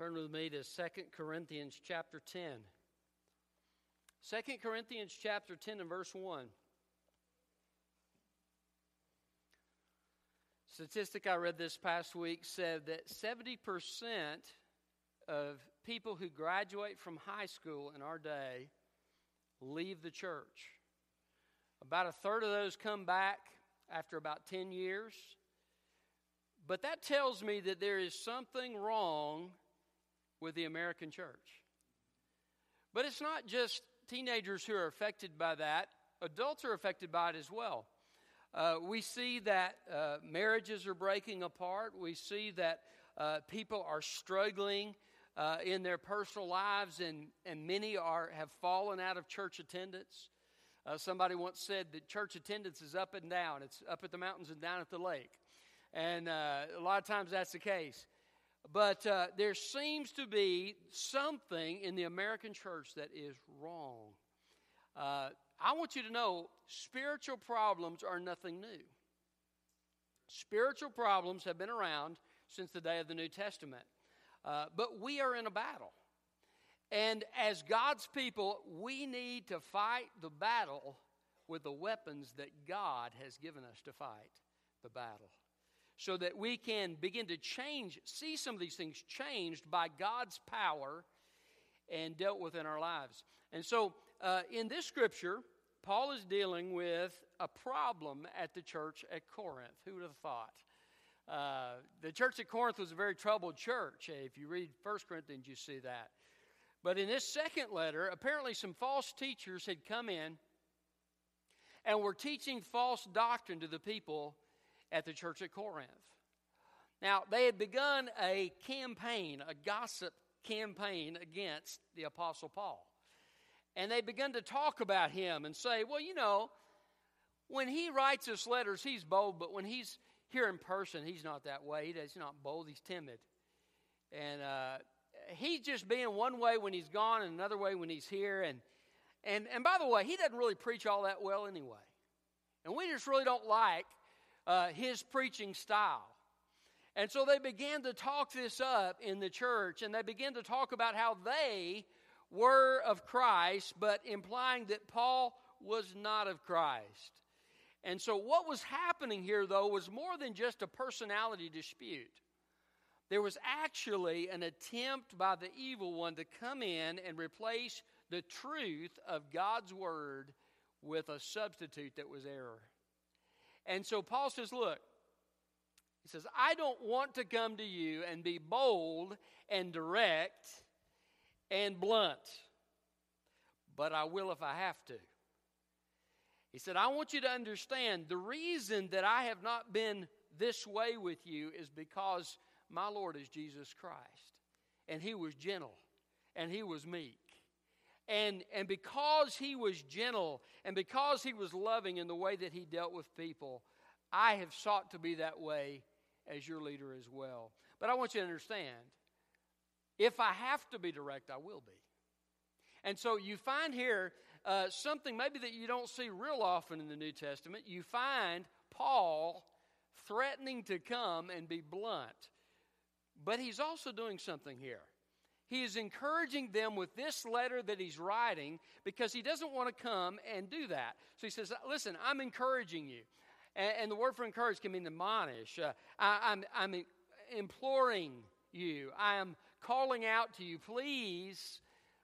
Turn with me to 2 Corinthians chapter 10. 2 Corinthians chapter 10 and verse 1. Statistic I read this past week said that 70% of people who graduate from high school in our day leave the church. About a third of those come back after about 10 years. But that tells me that there is something wrong with the American church. But it's not just teenagers who are affected by that, adults are affected by it as well. Uh, we see that uh, marriages are breaking apart. We see that uh, people are struggling uh, in their personal lives, and, and many are, have fallen out of church attendance. Uh, somebody once said that church attendance is up and down. It's up at the mountains and down at the lake. And uh, a lot of times that's the case. But uh, there seems to be something in the American church that is wrong. Uh, I want you to know spiritual problems are nothing new. Spiritual problems have been around since the day of the New Testament. Uh, but we are in a battle. And as God's people, we need to fight the battle with the weapons that God has given us to fight the battle so that we can begin to change, see some of these things changed by God's power and dealt with in our lives. And so, uh, in this scripture, Paul is dealing with a problem at the church at Corinth. Who would have thought? Uh, the church at Corinth was a very troubled church. If you read 1 Corinthians, you see that. But in this second letter, apparently some false teachers had come in and were teaching false doctrine to the people at the church at Corinth. Now, they had begun a campaign, a gossip campaign against the Apostle Paul. And they began to talk about him and say, well, you know, when he writes us letters, he's bold, but when he's here in person, he's not that way. He's not bold, he's timid. And uh, he's just being one way when he's gone and another way when he's here. And, and, and by the way, he doesn't really preach all that well anyway. And we just really don't like uh, his preaching style. And so they began to talk this up in the church, and they began to talk about how they were of Christ, but implying that Paul was not of Christ. And so, what was happening here, though, was more than just a personality dispute. There was actually an attempt by the evil one to come in and replace the truth of God's word with a substitute that was error. And so Paul says, Look, he says, I don't want to come to you and be bold and direct and blunt, but I will if I have to. He said, I want you to understand the reason that I have not been this way with you is because my Lord is Jesus Christ. And he was gentle and he was meek. And, and because he was gentle and because he was loving in the way that he dealt with people, I have sought to be that way as your leader as well. But I want you to understand if I have to be direct, I will be. And so you find here uh, something maybe that you don't see real often in the New Testament. You find Paul threatening to come and be blunt. But he's also doing something here. He is encouraging them with this letter that he's writing because he doesn't want to come and do that. So he says, Listen, I'm encouraging you. And, and the word for encourage can mean admonish. Uh, I, I'm, I'm imploring you. I am calling out to you. Please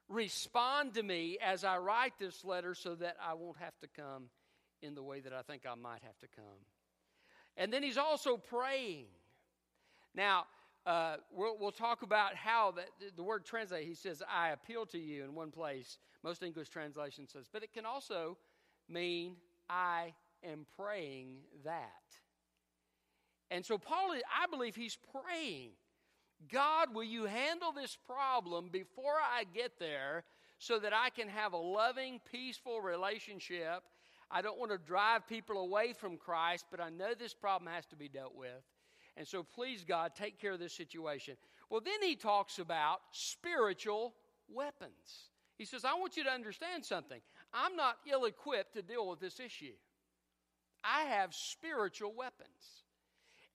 respond to me as I write this letter so that I won't have to come in the way that I think I might have to come. And then he's also praying. Now, uh, we'll, we'll, talk about how that the word translate. He says, "I appeal to you" in one place. Most English translation says, but it can also mean "I am praying that." And so Paul, I believe he's praying, God, will you handle this problem before I get there, so that I can have a loving, peaceful relationship. I don't want to drive people away from Christ, but I know this problem has to be dealt with. And so, please, God, take care of this situation. Well, then he talks about spiritual weapons. He says, I want you to understand something. I'm not ill equipped to deal with this issue. I have spiritual weapons.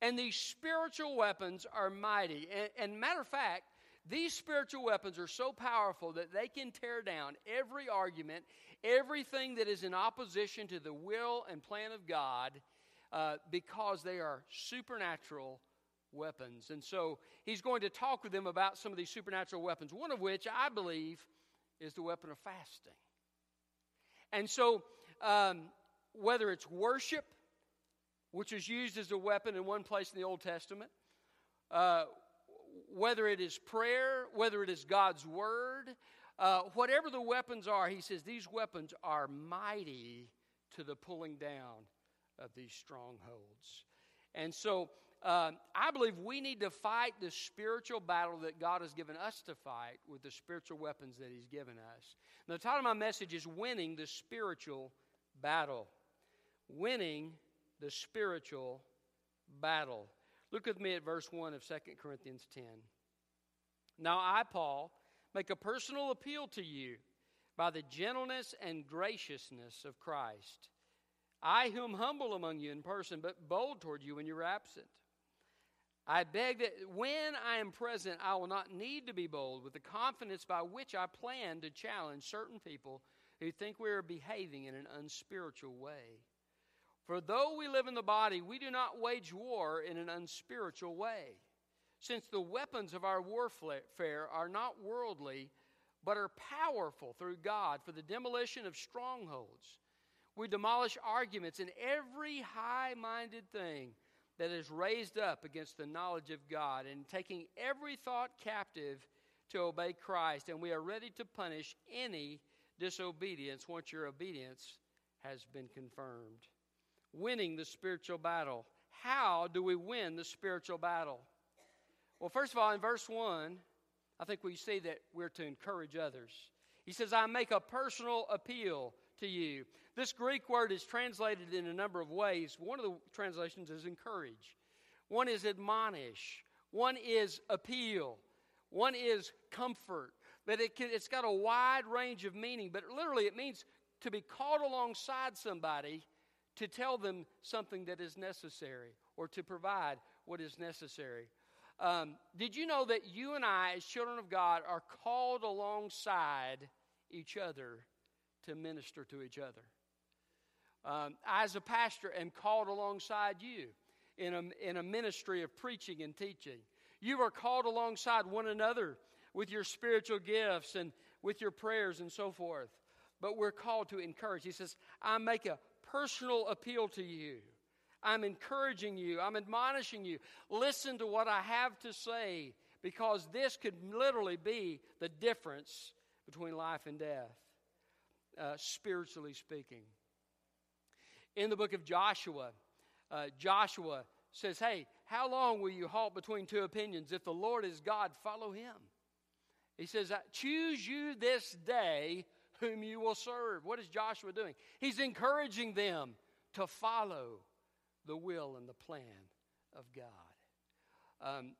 And these spiritual weapons are mighty. And, and matter of fact, These spiritual weapons are so powerful that they can tear down every argument, everything that is in opposition to the will and plan of God, uh, because they are supernatural weapons. And so he's going to talk with them about some of these supernatural weapons, one of which I believe is the weapon of fasting. And so, um, whether it's worship, which is used as a weapon in one place in the Old Testament, uh, whether it is prayer, whether it is God's word, uh, whatever the weapons are, he says these weapons are mighty to the pulling down of these strongholds. And so uh, I believe we need to fight the spiritual battle that God has given us to fight with the spiritual weapons that He's given us. the title of my message is Winning the Spiritual Battle. Winning the Spiritual Battle. Look with me at verse 1 of 2 Corinthians 10. Now I, Paul, make a personal appeal to you by the gentleness and graciousness of Christ. I, who am humble among you in person, but bold toward you when you're absent. I beg that when I am present, I will not need to be bold with the confidence by which I plan to challenge certain people who think we are behaving in an unspiritual way. For though we live in the body, we do not wage war in an unspiritual way. Since the weapons of our warfare are not worldly, but are powerful through God for the demolition of strongholds. We demolish arguments and every high minded thing that is raised up against the knowledge of God, and taking every thought captive to obey Christ. And we are ready to punish any disobedience once your obedience has been confirmed winning the spiritual battle. How do we win the spiritual battle? Well, first of all, in verse 1, I think we see that we're to encourage others. He says, I make a personal appeal to you. This Greek word is translated in a number of ways. One of the translations is encourage, one is admonish, one is appeal, one is comfort. But it can, it's got a wide range of meaning, but literally it means to be called alongside somebody to tell them something that is necessary or to provide what is necessary. Um, did you know that you and I, as children of God, are called alongside each other to minister to each other? Um, as a pastor, am called alongside you in a, in a ministry of preaching and teaching. You are called alongside one another with your spiritual gifts and with your prayers and so forth. But we're called to encourage. He says, I make a personal appeal to you. I'm encouraging you, I'm admonishing you. Listen to what I have to say because this could literally be the difference between life and death, uh, spiritually speaking. In the book of Joshua, uh, Joshua says, Hey, how long will you halt between two opinions? If the Lord is God, follow him. He says, Choose you this day whom you will serve. What is Joshua doing? He's encouraging them to follow the will and the plan of God. Um,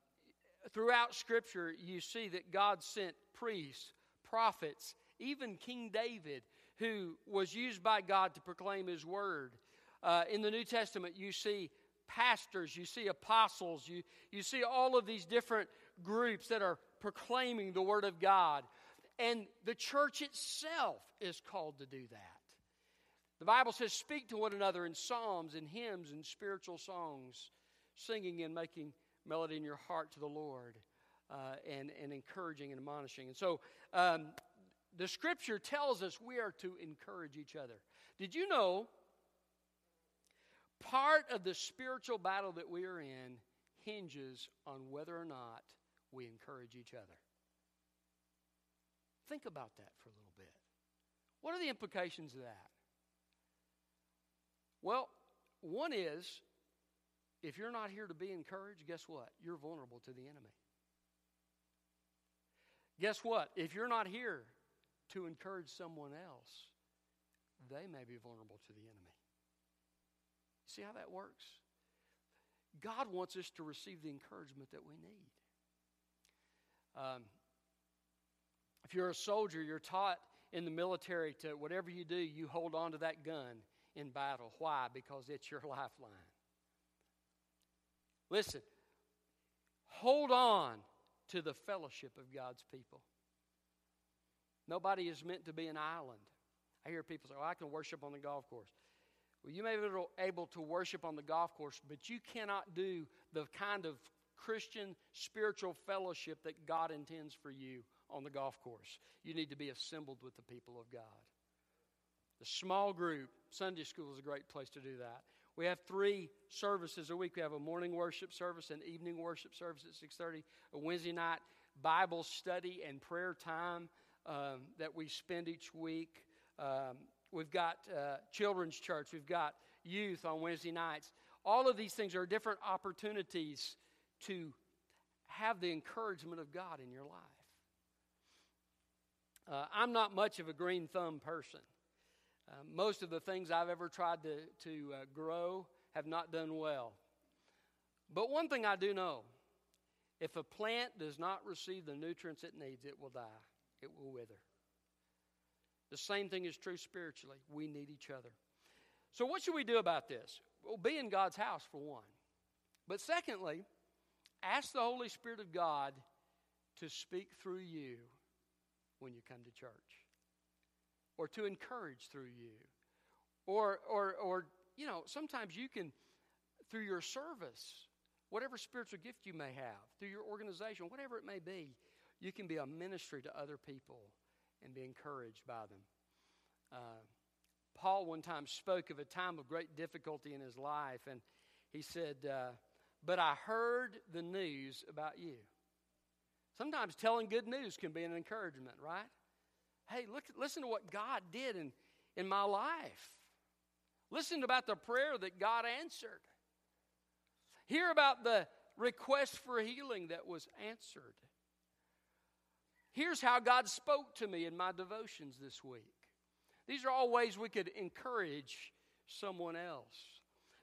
throughout Scripture, you see that God sent priests, prophets, even King David, who was used by God to proclaim His word. Uh, in the New Testament, you see pastors, you see apostles, you, you see all of these different groups that are proclaiming the word of God. And the church itself is called to do that. The Bible says, speak to one another in psalms and hymns and spiritual songs, singing and making melody in your heart to the Lord, uh, and, and encouraging and admonishing. And so um, the scripture tells us we are to encourage each other. Did you know part of the spiritual battle that we are in hinges on whether or not we encourage each other? Think about that for a little bit. What are the implications of that? Well, one is if you're not here to be encouraged, guess what? You're vulnerable to the enemy. Guess what? If you're not here to encourage someone else, they may be vulnerable to the enemy. See how that works? God wants us to receive the encouragement that we need. Um, if you're a soldier, you're taught in the military to whatever you do, you hold on to that gun in battle. Why? Because it's your lifeline. Listen, hold on to the fellowship of God's people. Nobody is meant to be an island. I hear people say, Oh, I can worship on the golf course. Well, you may be able to worship on the golf course, but you cannot do the kind of Christian spiritual fellowship that God intends for you on the golf course. You need to be assembled with the people of God. The small group, Sunday school is a great place to do that. We have three services a week. We have a morning worship service, an evening worship service at 6:30, a Wednesday night Bible study and prayer time um, that we spend each week. Um, we've got uh, children's church. We've got youth on Wednesday nights. All of these things are different opportunities to have the encouragement of God in your life. Uh, I'm not much of a green thumb person. Uh, most of the things I've ever tried to, to uh, grow have not done well. But one thing I do know if a plant does not receive the nutrients it needs, it will die, it will wither. The same thing is true spiritually. We need each other. So, what should we do about this? Well, be in God's house for one. But secondly, ask the Holy Spirit of God to speak through you when you come to church or to encourage through you. Or, or, or, you know, sometimes you can, through your service, whatever spiritual gift you may have, through your organization, whatever it may be, you can be a ministry to other people and be encouraged by them. Uh, Paul one time spoke of a time of great difficulty in his life, and he said, uh, But I heard the news about you. Sometimes telling good news can be an encouragement, right? Hey, look, listen to what God did in, in my life. Listen about the prayer that God answered. Hear about the request for healing that was answered. Here's how God spoke to me in my devotions this week. These are all ways we could encourage someone else.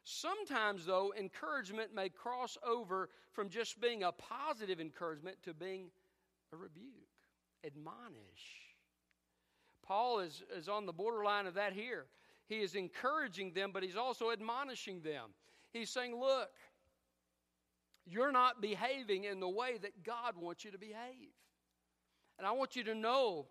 Sometimes, though, encouragement may cross over from just being a positive encouragement to being a rebuke, admonish. Paul is, is on the borderline of that here. He is encouraging them, but he's also admonishing them. He's saying, Look, you're not behaving in the way that God wants you to behave. And I want you to know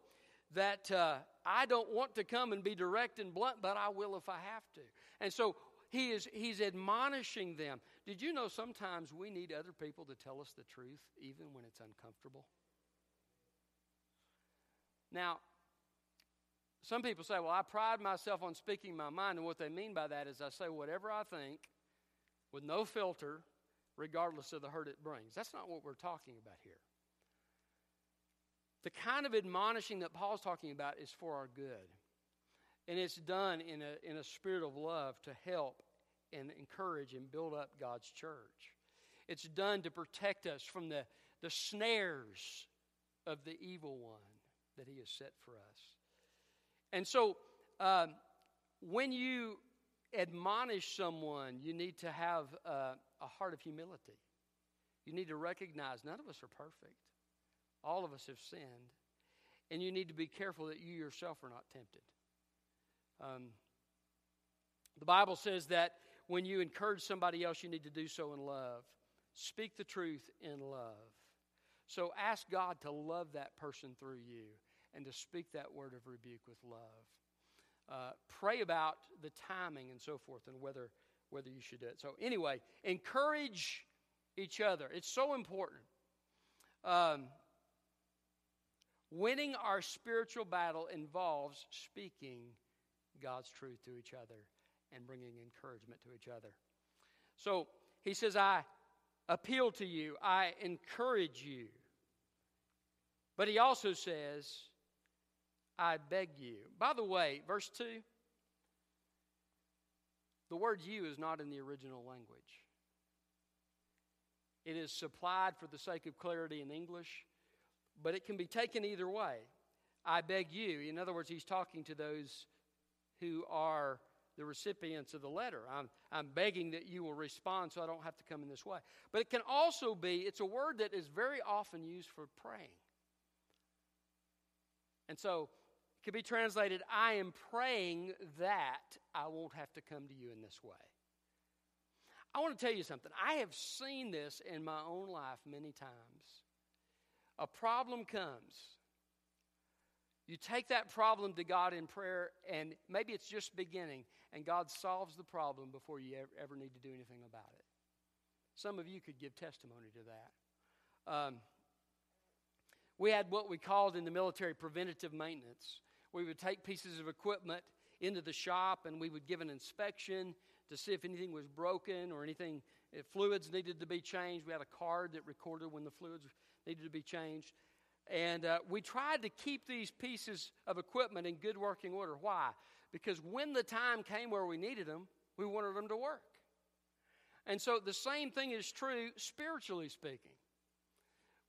that uh, I don't want to come and be direct and blunt, but I will if I have to. And so he is he's admonishing them. Did you know sometimes we need other people to tell us the truth, even when it's uncomfortable? Now, some people say, well, I pride myself on speaking my mind. And what they mean by that is I say whatever I think with no filter, regardless of the hurt it brings. That's not what we're talking about here. The kind of admonishing that Paul's talking about is for our good. And it's done in a, in a spirit of love to help and encourage and build up God's church. It's done to protect us from the, the snares of the evil one that he has set for us. And so, um, when you admonish someone, you need to have a, a heart of humility. You need to recognize none of us are perfect, all of us have sinned. And you need to be careful that you yourself are not tempted. Um, the Bible says that when you encourage somebody else, you need to do so in love. Speak the truth in love. So ask God to love that person through you and to speak that word of rebuke with love. Uh, pray about the timing and so forth and whether, whether you should do it. So, anyway, encourage each other. It's so important. Um, winning our spiritual battle involves speaking God's truth to each other and bringing encouragement to each other. So, he says, I appeal to you, I encourage you. But he also says, I beg you. By the way, verse 2, the word you is not in the original language. It is supplied for the sake of clarity in English, but it can be taken either way. I beg you. In other words, he's talking to those who are the recipients of the letter. I'm, I'm begging that you will respond so I don't have to come in this way. But it can also be, it's a word that is very often used for praying. And so it could be translated, I am praying that I won't have to come to you in this way. I want to tell you something. I have seen this in my own life many times. A problem comes, you take that problem to God in prayer, and maybe it's just beginning, and God solves the problem before you ever need to do anything about it. Some of you could give testimony to that. Um, we had what we called in the military preventative maintenance. We would take pieces of equipment into the shop and we would give an inspection to see if anything was broken or anything, if fluids needed to be changed. We had a card that recorded when the fluids needed to be changed. And uh, we tried to keep these pieces of equipment in good working order. Why? Because when the time came where we needed them, we wanted them to work. And so the same thing is true spiritually speaking.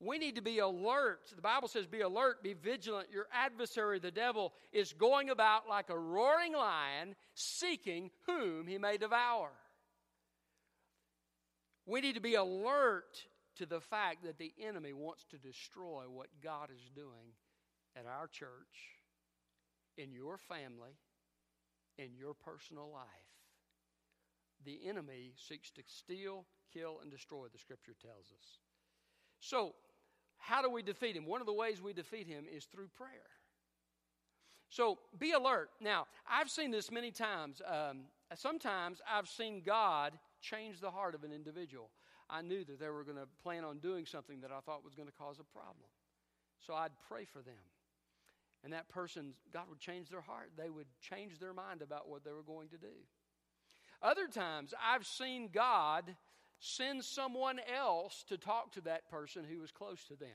We need to be alert. The Bible says, be alert, be vigilant. Your adversary, the devil, is going about like a roaring lion, seeking whom he may devour. We need to be alert to the fact that the enemy wants to destroy what God is doing at our church, in your family, in your personal life. The enemy seeks to steal, kill, and destroy, the scripture tells us. So, how do we defeat him? One of the ways we defeat him is through prayer. So be alert. Now, I've seen this many times. Um, sometimes I've seen God change the heart of an individual. I knew that they were going to plan on doing something that I thought was going to cause a problem. So I'd pray for them. And that person, God would change their heart. They would change their mind about what they were going to do. Other times, I've seen God send someone else to talk to that person who was close to them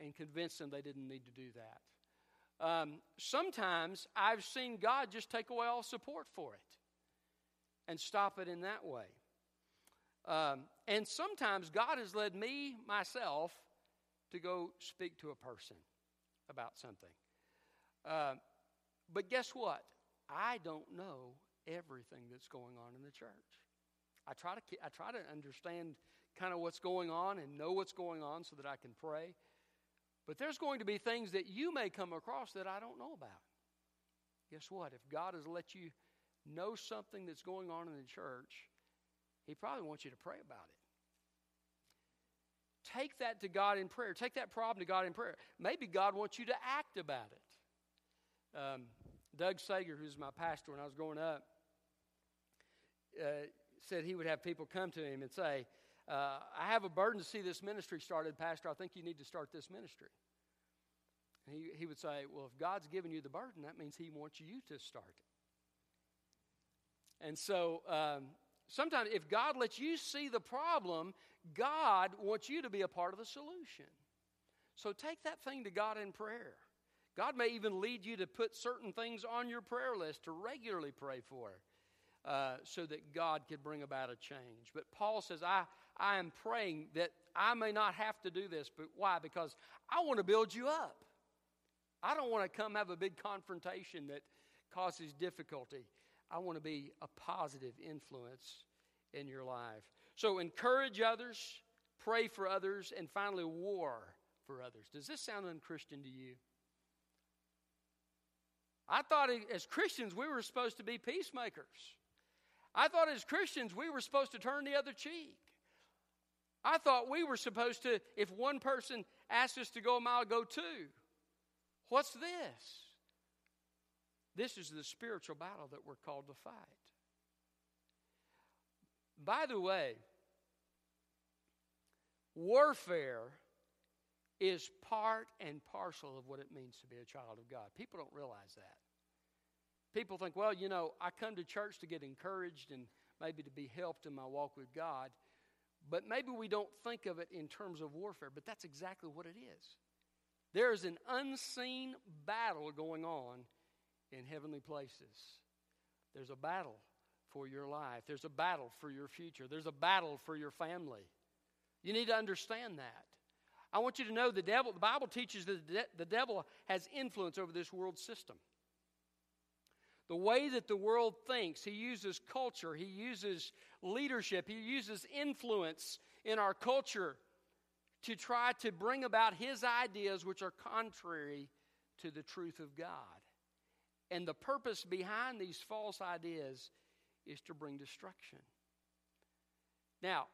and convince them they didn't need to do that. Um, sometimes I've seen God just take away all support for it and stop it in that way. Um, and sometimes God has led me, myself, to go speak to a person about something. Uh, but guess what? I don't know everything that's going on in the church. I try to I try to understand kind of what's going on and know what's going on so that I can pray. But there's going to be things that you may come across that I don't know about. Guess what? If God has let you know something that's going on in the church, He probably wants you to pray about it. Take that to God in prayer. Take that problem to God in prayer. Maybe God wants you to act about it. Um, Doug Sager, who's my pastor when I was growing up, uh, said he would have people come to him and say, uh, I have a burden to see this ministry started, Pastor. I think you need to start this ministry. And he, he would say, Well, if God's given you the burden, that means He wants you to start it. And so um, sometimes, if God lets you see the problem, God wants you to be a part of the solution. So take that thing to God in prayer. God may even lead you to put certain things on your prayer list to regularly pray for. Uh, so that God could bring about a change. But Paul says, I, I am praying that I may not have to do this. But why? Because I want to build you up. I don't want to come have a big confrontation that causes difficulty. I want to be a positive influence in your life. So encourage others, pray for others, and finally, war for others. Does this sound unchristian to you? I thought as Christians we were supposed to be peacemakers. I thought as Christians we were supposed to turn the other cheek. I thought we were supposed to, if one person asked us to go a mile, go two. What's this? This is the spiritual battle that we're called to fight. By the way, warfare is part and parcel of what it means to be a child of God. People don't realize that. People think, well, you know, I come to church to get encouraged and maybe to be helped in my walk with God. But maybe we don't think of it in terms of warfare, but that's exactly what it is. There is an unseen battle going on in heavenly places. There's a battle for your life, there's a battle for your future, there's a battle for your family. You need to understand that. I want you to know the devil, the Bible teaches that the devil has influence over this world system the way that the world thinks. He uses culture, he uses leadership, he uses influence in our culture to try to bring about his ideas which are contrary to the truth of God. And the purpose behind these false ideas is to bring destruction. Now,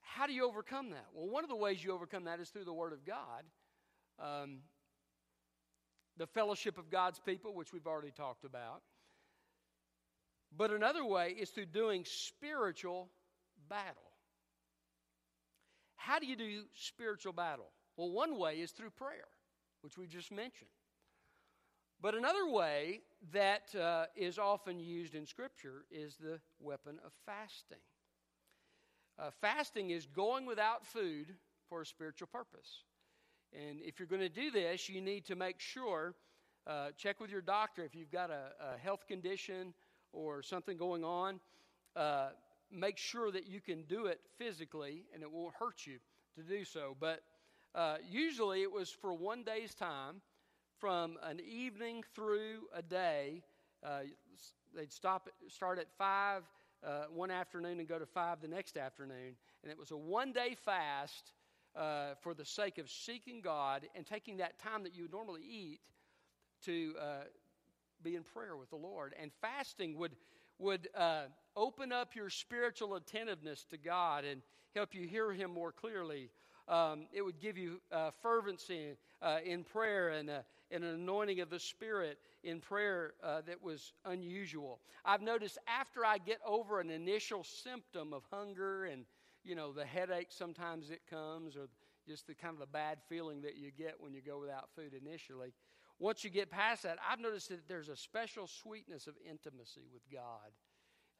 how do you overcome that? Well, one of the ways you overcome that is through the Word of God, um, the fellowship of God's people, which we've already talked about. But another way is through doing spiritual battle. How do you do spiritual battle? Well, one way is through prayer, which we just mentioned. But another way that uh, is often used in Scripture is the weapon of fasting. Uh, fasting is going without food for a spiritual purpose. And if you're going to do this, you need to make sure, uh, check with your doctor if you've got a, a health condition or something going on. Uh, make sure that you can do it physically and it won't hurt you to do so. But uh, usually it was for one day's time from an evening through a day. Uh, they'd stop start at 5 uh, one afternoon and go to 5 the next afternoon. And it was a one day fast uh, for the sake of seeking God and taking that time that you would normally eat to uh, be in prayer with the Lord. And fasting would, would uh, open up your spiritual attentiveness to God and help you hear Him more clearly. Um, it would give you uh, fervency in prayer and, and, an anointing of the Spirit in prayer uh, that was unusual. I've noticed after I get over an initial symptom of hunger and you know, the headache sometimes it comes, or just the kind of the bad feeling that you get when you go without food initially. Once you get past that, I've noticed that there's a special sweetness of intimacy with God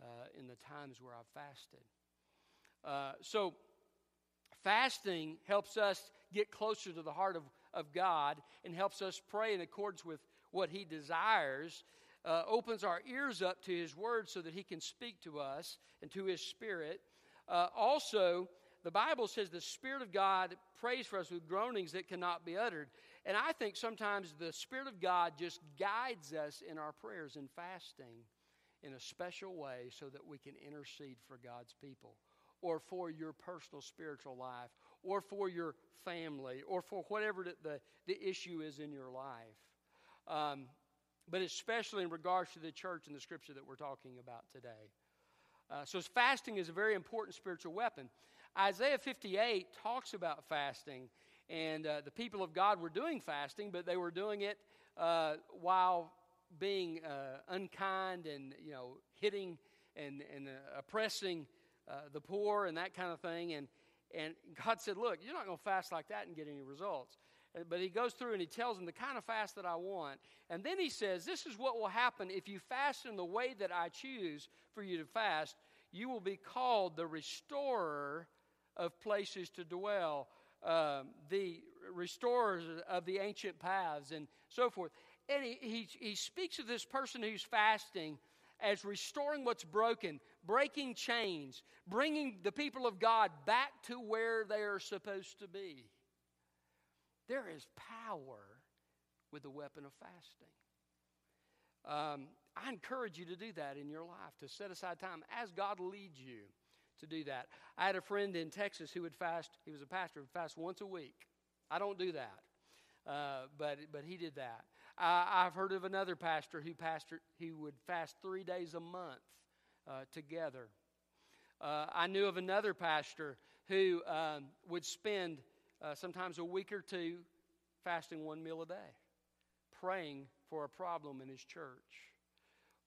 uh, in the times where I've fasted. Uh, so, fasting helps us get closer to the heart of, of God and helps us pray in accordance with what He desires. Uh, opens our ears up to His Word so that He can speak to us and to His Spirit. Uh, also, the Bible says the Spirit of God prays for us with groanings that cannot be uttered. And I think sometimes the Spirit of God just guides us in our prayers and fasting in a special way so that we can intercede for God's people or for your personal spiritual life or for your family or for whatever the, the, issue is in your life. Um, but especially in regards to the church and the scripture that we're talking about today. Uh, so, fasting is a very important spiritual weapon. Isaiah 58 talks about fasting, and uh, the people of God were doing fasting, but they were doing it uh, while being uh, unkind and you know hitting and, and uh, oppressing uh, the poor and that kind of thing. And and God said, "Look, you're not going to fast like that and get any results." But he goes through and he tells them the kind of fast that I want. And then he says, This is what will happen if you fast in the way that I choose for you to fast. You will be called the restorer of places to dwell, um, the restorer of the ancient paths, and so forth. And he, he, he speaks of this person who's fasting as restoring what's broken, breaking chains, bringing the people of God back to where they are supposed to be. There is power with the weapon of fasting. Um, I encourage you to do that in your life, to set aside time as God leads you to do that. I had a friend in Texas who would fast, he was a pastor, would fast once a week. I don't do that, uh, but, but he did that. I've heard of another pastor who, pastor, who would fast three days a month uh, together. Uh, I knew of another pastor who um, would spend uh, sometimes a week or two fasting one meal a day, praying for a problem in his church.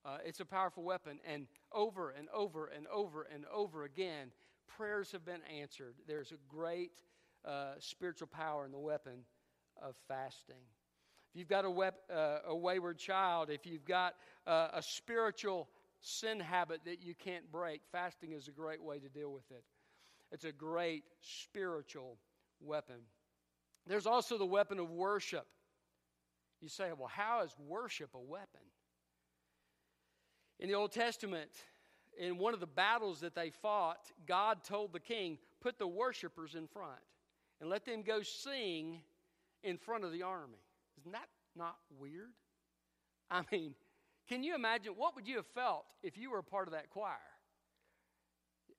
Uh, it's a powerful weapon, and over and over and over and over again, prayers have been answered. There's a great uh, spiritual power in the weapon of fasting. If you've got a, wep- uh, a wayward child, if you've got uh, a spiritual sin habit that you can't break, fasting is a great way to deal with it. It's a great spiritual weapon. There's also the weapon of worship. You say, well, how is worship a weapon? In the Old Testament, in one of the battles that they fought, God told the king, put the worshipers in front and let them go sing in front of the army. Isn't that not weird? I mean, can you imagine what would you have felt if you were a part of that choir?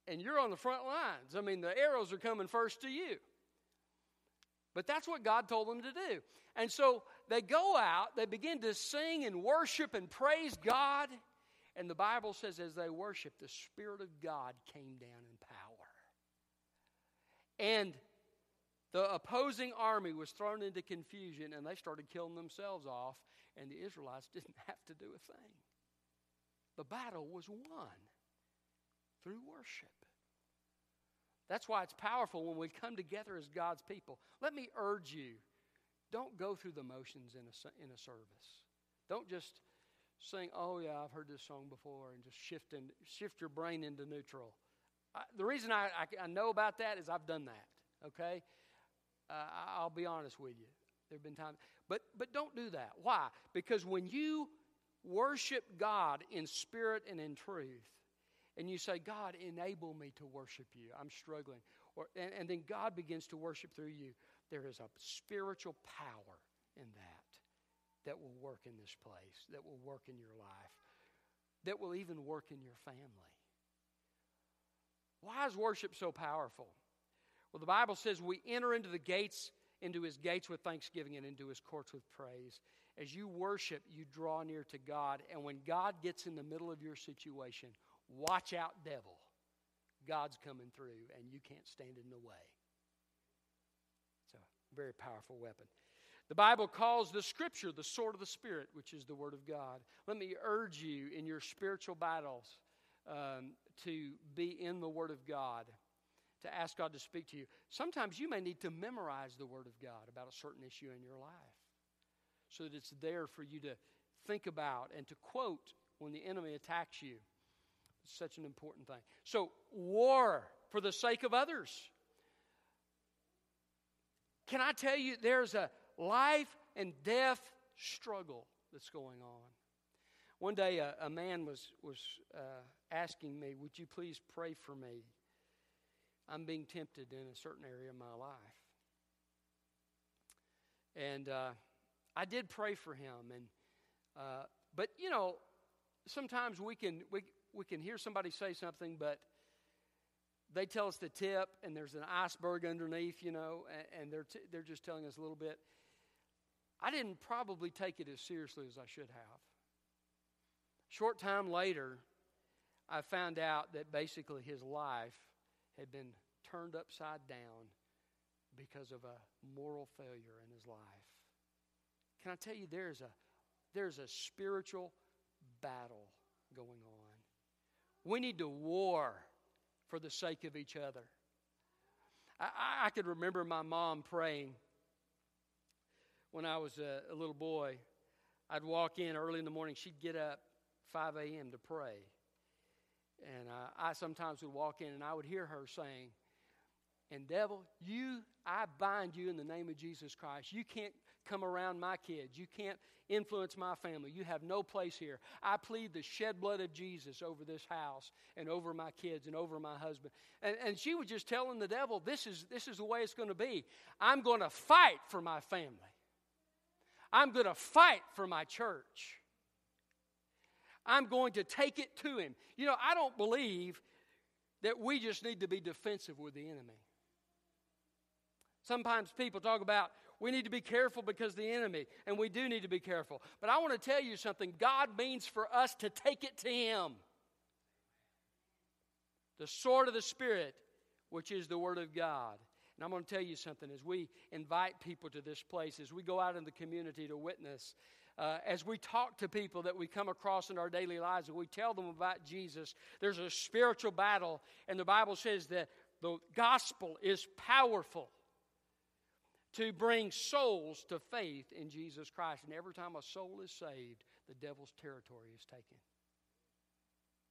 And you're on the front lines. I mean, the arrows are coming first to you. But that's what God told them to do. And so they go out, they begin to sing and worship and praise God. And the Bible says, as they worshiped, the Spirit of God came down in power. And the opposing army was thrown into confusion and they started killing themselves off, and the Israelites didn't have to do a thing. The battle was won through worship. That's why it's powerful when we come together as God's people. Let me urge you don't go through the motions in a, in a service. Don't just sing, oh, yeah, I've heard this song before, and just shift, in, shift your brain into neutral. I, the reason I, I, I, know about that is I've done that, okay? Uh, I'll be honest with you. There have been times. But, but don't do that. Why? Because when you worship God in spirit and in truth, and you say, God, enable me to worship you. I'm struggling. Or, and, and then God begins to worship through you. There is a spiritual power in that that will work in this place, that will work in your life, that will even work in your family. Why is worship so powerful? Well, the Bible says we enter into the gates, into his gates with thanksgiving and into his courts with praise. As you worship, you draw near to God. And when God gets in the middle of your situation, watch out, devil. God's coming through, and you can't stand in the way. It's a very powerful weapon. The Bible calls the scripture the sword of the Spirit, which is the Word of God. Let me urge you in your spiritual battles um, to be in the Word of God, to ask God to speak to you. Sometimes you may need to memorize the Word of God about a certain issue in your life so that it's there for you to think about and to quote when the enemy attacks you. It's such an important thing. So, war for the sake of others. Can I tell you, there's a life and death struggle that's going on. One day, a, a man was, was uh, asking me, Would you please pray for me? I'm being tempted in a certain area of my life. And uh, I did pray for him. And, uh, but, you know, sometimes we can, we, we can hear somebody say something, but they tell us the tip, and there's an iceberg underneath, you know, and, and they're, t- they're just telling us a little bit. I didn't probably take it as seriously as I should have. Short time later, I found out that basically his life had been turned upside down because of a moral failure in his life. Can I tell you, there's a, there's a spiritual battle going on. We need to war for the sake of each other. I, I could remember my mom praying when I was a, a little boy. I'd walk in early in the morning. She'd get up 5 a.m. to pray. And uh, I sometimes would walk in and I would hear her saying, And devil, you, I bind you in the name of Jesus Christ. You can't come around my kids. You can't influence my family. You have no place here. I plead the shed blood of Jesus over this house and over my kids and over my husband. And, and she was just telling the devil, this is, this is the way it's going to be. I'm going to fight for my family, I'm going to fight for my church. I'm going to take it to him. You know, I don't believe that we just need to be defensive with the enemy. Sometimes people talk about we need to be careful because the enemy, and we do need to be careful. But I want to tell you something God means for us to take it to Him. The sword of the Spirit, which is the Word of God. And I'm going to tell you something as we invite people to this place, as we go out in the community to witness, uh, as we talk to people that we come across in our daily lives and we tell them about Jesus, there's a spiritual battle. And the Bible says that the gospel is powerful to bring souls to faith in Jesus Christ. And every time a soul is saved, the devil's territory is taken.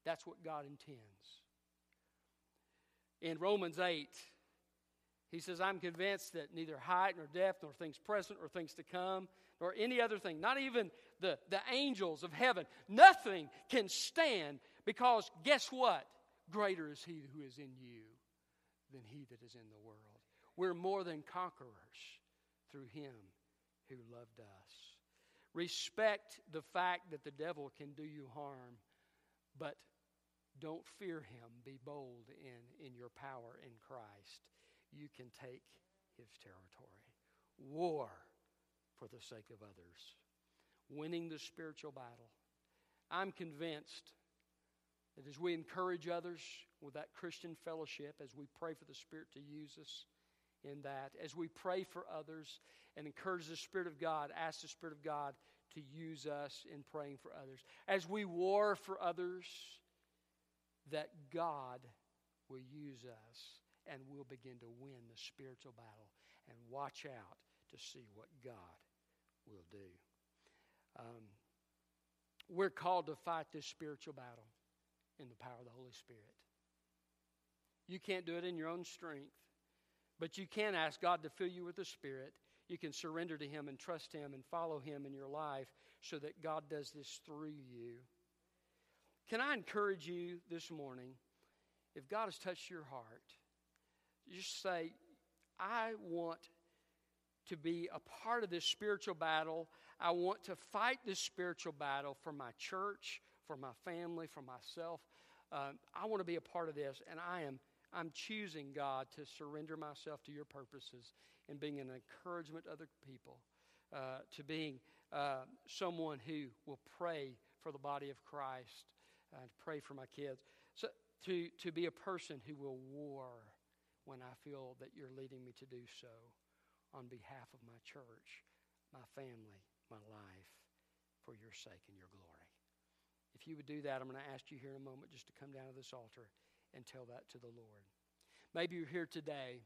That's what God intends. In Romans 8, he says, I'm convinced that neither height nor depth, nor things present or things to come, nor any other thing, not even the, the angels of heaven, nothing can stand because guess what? Greater is he who is in you than he that is in the world. We're more than conquerors through him who loved us. Respect the fact that the devil can do you harm, but don't fear him. Be bold in, in your power in Christ. You can take his territory. War for the sake of others. Winning the spiritual battle. I'm convinced that as we encourage others with that Christian fellowship, as we pray for the Spirit to use us, in that. As we pray for others and encourage the Spirit of God, ask the Spirit of God to use us in praying for others. As we war for others, that God will use us and we'll begin to win the spiritual battle and watch out to see what God will do. Um, we're called to fight this spiritual battle in the power of the Holy Spirit. You can't do it in your own strength, but you can ask God to fill you with the Spirit. You can surrender to Him and trust Him and follow Him in your life so that God does this through you. Can I encourage you this morning? If God has touched your heart, just say, I want to be a part of this spiritual battle. I want to fight this spiritual battle for my church, for my family, for myself. Uh, I want to be a part of this, and I am I'm choosing God to surrender myself to your purposes and being an encouragement to other people, uh, to being uh, someone who will pray for the body of Christ and uh, pray for my kids. So to to be a person who will war when I feel that you're leading me to do so on behalf of my church, my family, my life, for your sake and your glory. If you would do that, I'm going to ask you here in a moment just to come down to this altar and tell that to the Lord. Maybe you're here today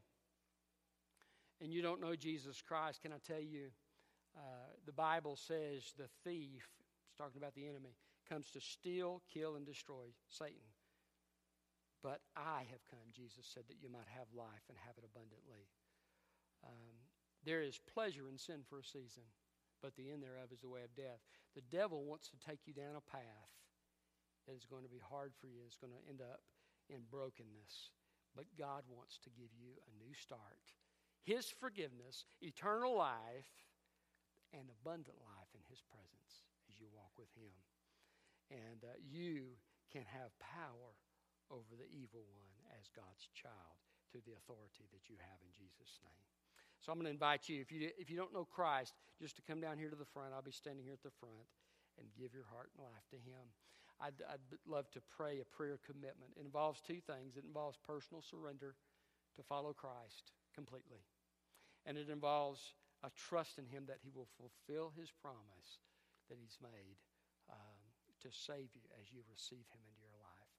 and you don't know Jesus Christ. Can I tell you, uh, the Bible says the thief, it's talking about the enemy, comes to steal, kill, and destroy Satan. But I have come, Jesus said, that you might have life and have it abundantly. Um, there is pleasure in sin for a season, but the end thereof is the way of death. The devil wants to take you down a path that is going to be hard for you. It's going to end up in brokenness. But God wants to give you a new start. His forgiveness, eternal life, and abundant life in His presence as you walk with Him. And uh, you can have power over the evil one as God's child through the authority that you have in Jesus' name. So I'm going to invite you, if you, if you don't know Christ, just to come down here to the front. I'll be standing here at the front and give your heart and life to Him. I'd, I'd love to pray a prayer commitment. It involves two things it involves personal surrender to follow Christ completely, and it involves a trust in Him that He will fulfill His promise that He's made um, to save you as you receive Him into your life.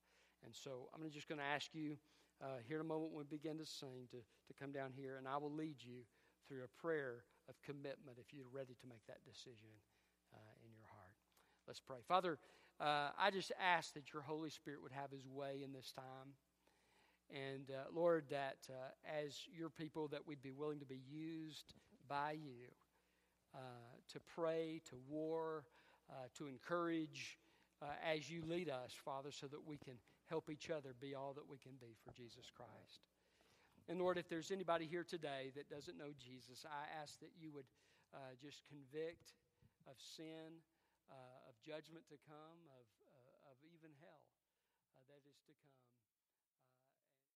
And so I'm just going to ask you uh, here in a moment when we begin to sing to, to come down here, and I will lead you through a prayer of commitment if you're ready to make that decision uh, in your heart. Let's pray. Father, uh, I just ask that your Holy Spirit would have his way in this time. And uh, Lord, that uh, as your people, that we'd be willing to be used by you uh, to pray, to war, uh, to encourage as you lead us, Father, so that we can help each other be all that we can be for Jesus Christ. And Lord, if there's anybody here today that doesn't know Jesus, I ask that you would uh, just convict of sin, uh, of judgment to come, of,